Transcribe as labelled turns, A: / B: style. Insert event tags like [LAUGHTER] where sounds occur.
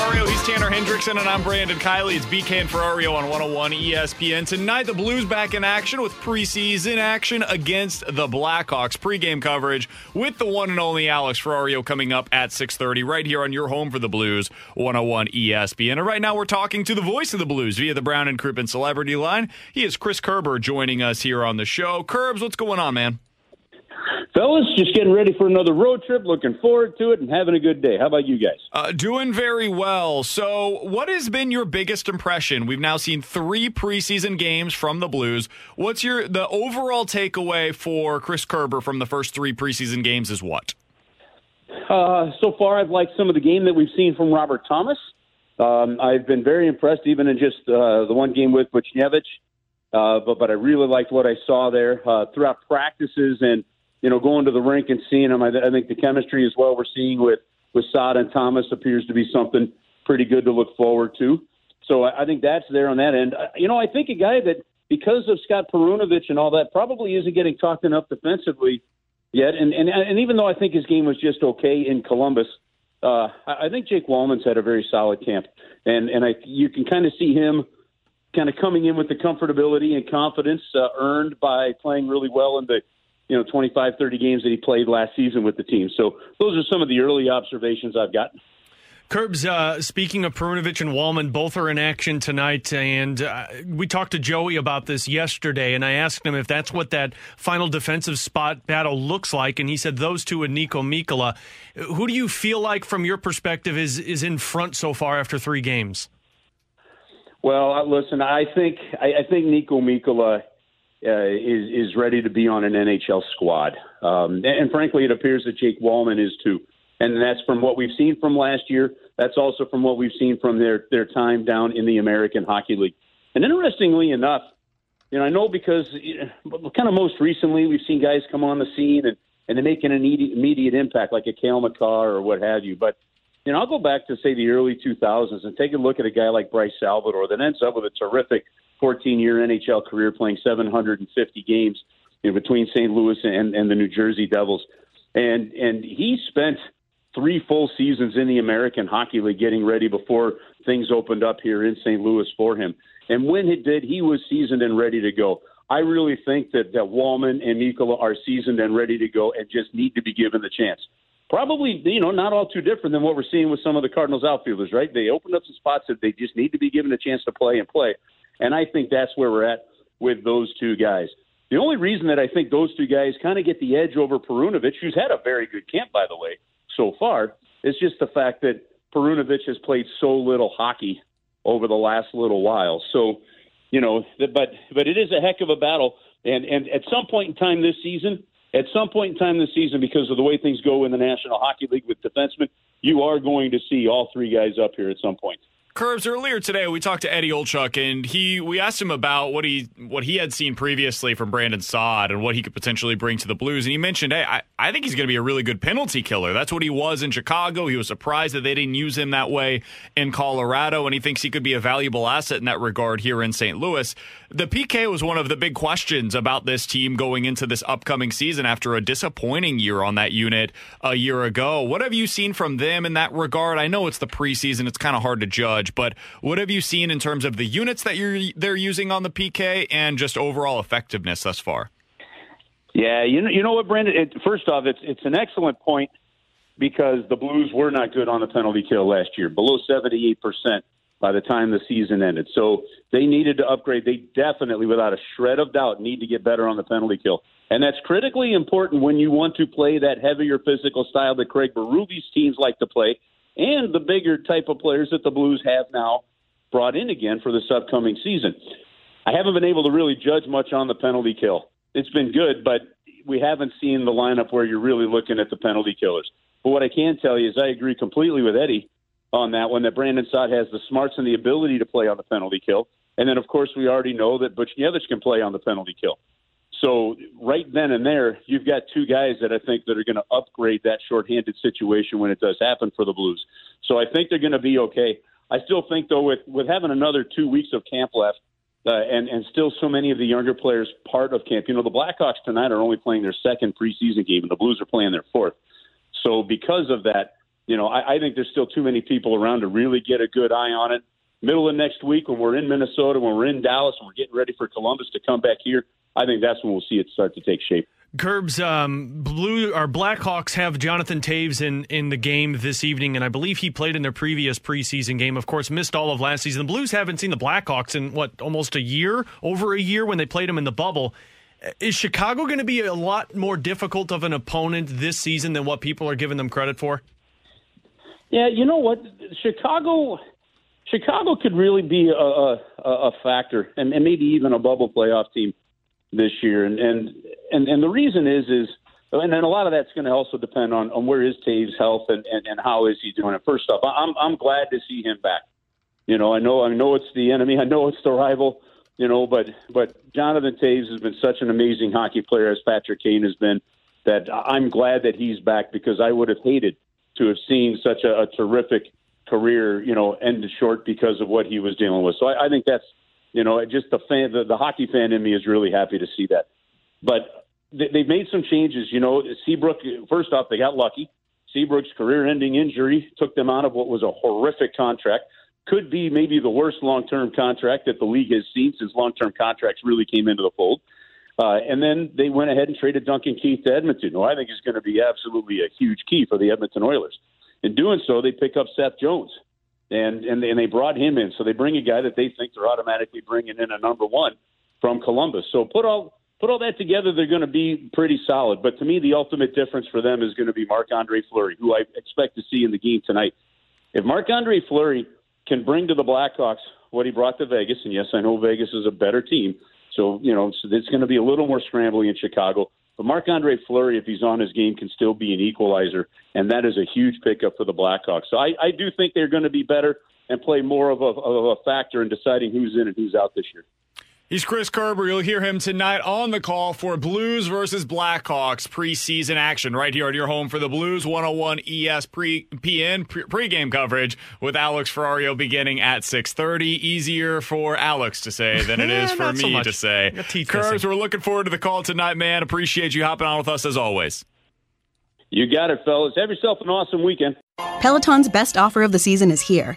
A: Ferrario. He's Tanner Hendrickson, and I'm Brandon Kiley. It's BK and Ferrario on 101 ESPN. Tonight, the Blues back in action with preseason action against the Blackhawks. Pre-game coverage with the one and only Alex Ferrario coming up at 6:30 right here on your home for the Blues, 101 ESPN. And right now, we're talking to the voice of the Blues via the Brown and Crouppen Celebrity Line. He is Chris Kerber joining us here on the show. Curbs, what's going on, man?
B: Fellas, just getting ready for another road trip. Looking forward to it and having a good day. How about you guys?
A: Uh, doing very well. So, what has been your biggest impression? We've now seen three preseason games from the Blues. What's your the overall takeaway for Chris Kerber from the first three preseason games? Is what?
B: Uh, so far, I've liked some of the game that we've seen from Robert Thomas. Um, I've been very impressed, even in just uh, the one game with Buchnevich. Uh, but but I really liked what I saw there uh, throughout practices and you know, going to the rink and seeing them. I, I think the chemistry as well we're seeing with with Saad and Thomas appears to be something pretty good to look forward to. So I, I think that's there on that end. You know, I think a guy that because of Scott Perunovich and all that probably isn't getting talked enough defensively yet. And and and even though I think his game was just okay in Columbus, uh, I think Jake Walman's had a very solid camp, and and I you can kind of see him kind of coming in with the comfortability and confidence uh, earned by playing really well in the you know 25 30 games that he played last season with the team so those are some of the early observations i've gotten
C: Curbs, uh, speaking of Perunovich and Walman, both are in action tonight. And uh, we talked to Joey about this yesterday, and I asked him if that's what that final defensive spot battle looks like. And he said those two and Niko Mikkola. Who do you feel like, from your perspective, is, is in front so far after three games?
B: Well, uh, listen, I think I, I think Niko Mikkola uh, is is ready to be on an NHL squad. Um, and, and frankly, it appears that Jake Walman is too. And that's from what we've seen from last year. That's also from what we've seen from their their time down in the American Hockey League. And interestingly enough, you know, I know because you know, kind of most recently we've seen guys come on the scene and and they make an immediate, immediate impact, like a Cale Makar or what have you. But you know, I'll go back to say the early 2000s and take a look at a guy like Bryce Salvador that ends up with a terrific 14 year NHL career playing 750 games know, between St. Louis and, and the New Jersey Devils. And, and he spent three full seasons in the American Hockey League getting ready before things opened up here in St. Louis for him. And when it did, he was seasoned and ready to go. I really think that, that Walman and Mikkola are seasoned and ready to go and just need to be given the chance. Probably, you know, not all too different than what we're seeing with some of the Cardinals outfielders, right? They opened up some spots that they just need to be given a chance to play and play. And I think that's where we're at with those two guys. The only reason that I think those two guys kind of get the edge over Perunovich, who's had a very good camp, by the way, so far, is just the fact that Perunovich has played so little hockey over the last little while. So, you know, but but it is a heck of a battle. And and at some point in time this season, at some point in time this season, because of the way things go in the National Hockey League with defensemen, you are going to see all three guys up here at some point.
A: Curbs earlier today we talked to Eddie Olczyk and he we asked him about what he what he had seen previously from Brandon Saad and what he could potentially bring to the Blues. And he mentioned hey I, I think he's going to be a really good penalty killer. That's what he was in Chicago. He was surprised that they didn't use him that way in Colorado and he thinks he could be a valuable asset in that regard here in St. Louis the PK was one of the big questions about this team going into this upcoming season after a disappointing year on that unit a year ago what have you seen from them in that regard I know it's the preseason it's kind of hard to judge but what have you seen in terms of the units that you're they're using on the PK and just overall effectiveness thus far?
B: Yeah, you know, you know what, Brandon. It, first off, it's it's an excellent point because the Blues were not good on the penalty kill last year, below seventy eight percent by the time the season ended. So they needed to upgrade. They definitely, without a shred of doubt, need to get better on the penalty kill. And that's critically important when you want to play that heavier physical style that Craig Berube's teams like to play and the bigger type of players that the Blues have now brought in again for this upcoming season. I haven't been able to really judge much on the penalty kill. It's been good, but we haven't seen the lineup where you're really looking at the penalty killers. But what I can tell you is I agree completely with Eddie on that one that Brandon Saad has the smarts and the ability to play on the penalty kill. And then, of course, we already know that Buchnevich can play on the penalty kill. So right then and there, you've got two guys that I think that are going to upgrade that shorthanded situation when it does happen for the Blues. So I think they're going to be okay. I still think though, with with having another two weeks of camp left, uh, and and still so many of the younger players part of camp. You know, the Blackhawks tonight are only playing their second preseason game, and the Blues are playing their fourth. So because of that, you know, I, I think there's still too many people around to really get a good eye on it. Middle of next week, when we're in Minnesota, when we're in Dallas, and we're getting ready for Columbus to come back here, I think that's when we'll see it start to take shape.
C: Curbs, um, blue or Blackhawks have Jonathan Toews in in the game this evening, and I believe he played in their previous preseason game. Of course, missed all of last season. The Blues haven't seen the Blackhawks in what almost a year, over a year when they played them in the bubble. Is Chicago going to be a lot more difficult of an opponent this season than what people are giving them credit for?
B: Yeah, you know what, Chicago. Chicago could really be a, a, a factor, and, and maybe even a bubble playoff team this year. And and and, and the reason is is and then a lot of that's going to also depend on, on where is Toews' health and, and, and how is he doing it. First off, I'm I'm glad to see him back. You know, I know I know it's the enemy, I know it's the rival. You know, but but Jonathan Toews has been such an amazing hockey player as Patrick Kane has been. That I'm glad that he's back because I would have hated to have seen such a, a terrific career, you know, end short because of what he was dealing with. So I, I think that's you know, just the fan, the, the hockey fan in me is really happy to see that. But they, they've made some changes. You know, Seabrook. First off, they got lucky. Seabrook's career-ending injury took them out of what was a horrific contract. Could be maybe the worst long-term contract that the league has seen since long-term contracts really came into the fold. Uh, and then they went ahead and traded Duncan Keith to Edmonton, who I think is going to be absolutely a huge key for the Edmonton Oilers. In doing so, they pick up Seth Jones and and and they brought him in. So they bring a guy that they think they're automatically bringing in a number one from Columbus. So put all put all that together, they're going to be pretty solid. But to me, the ultimate difference for them is going to be Marc Andre Fleury, who I expect to see in the game tonight. If Marc Andre Fleury can bring to the Blackhawks what he brought to Vegas, and yes, I know Vegas is a better team, so you know so it's going to be a little more scrambling in Chicago. But Marc Andre Fleury, if he's on his game, can still be an equalizer, and that is a huge pickup for the Blackhawks. So I, I do think they're going to be better and play more of a, of a factor in deciding who's in and who's out this year.
A: He's Chris Kerber. You'll hear him tonight on the call for Blues versus Blackhawks preseason action right here at your home for the Blues 101 ESPN pregame coverage with Alex Ferrario beginning at 6:30. Easier for Alex to say than it is [LAUGHS] for me so to say. Curbs, we're looking forward to the call tonight, man. Appreciate you hopping on with us as always.
B: You got it, fellas. Have yourself an awesome weekend.
D: Peloton's best offer of the season is here.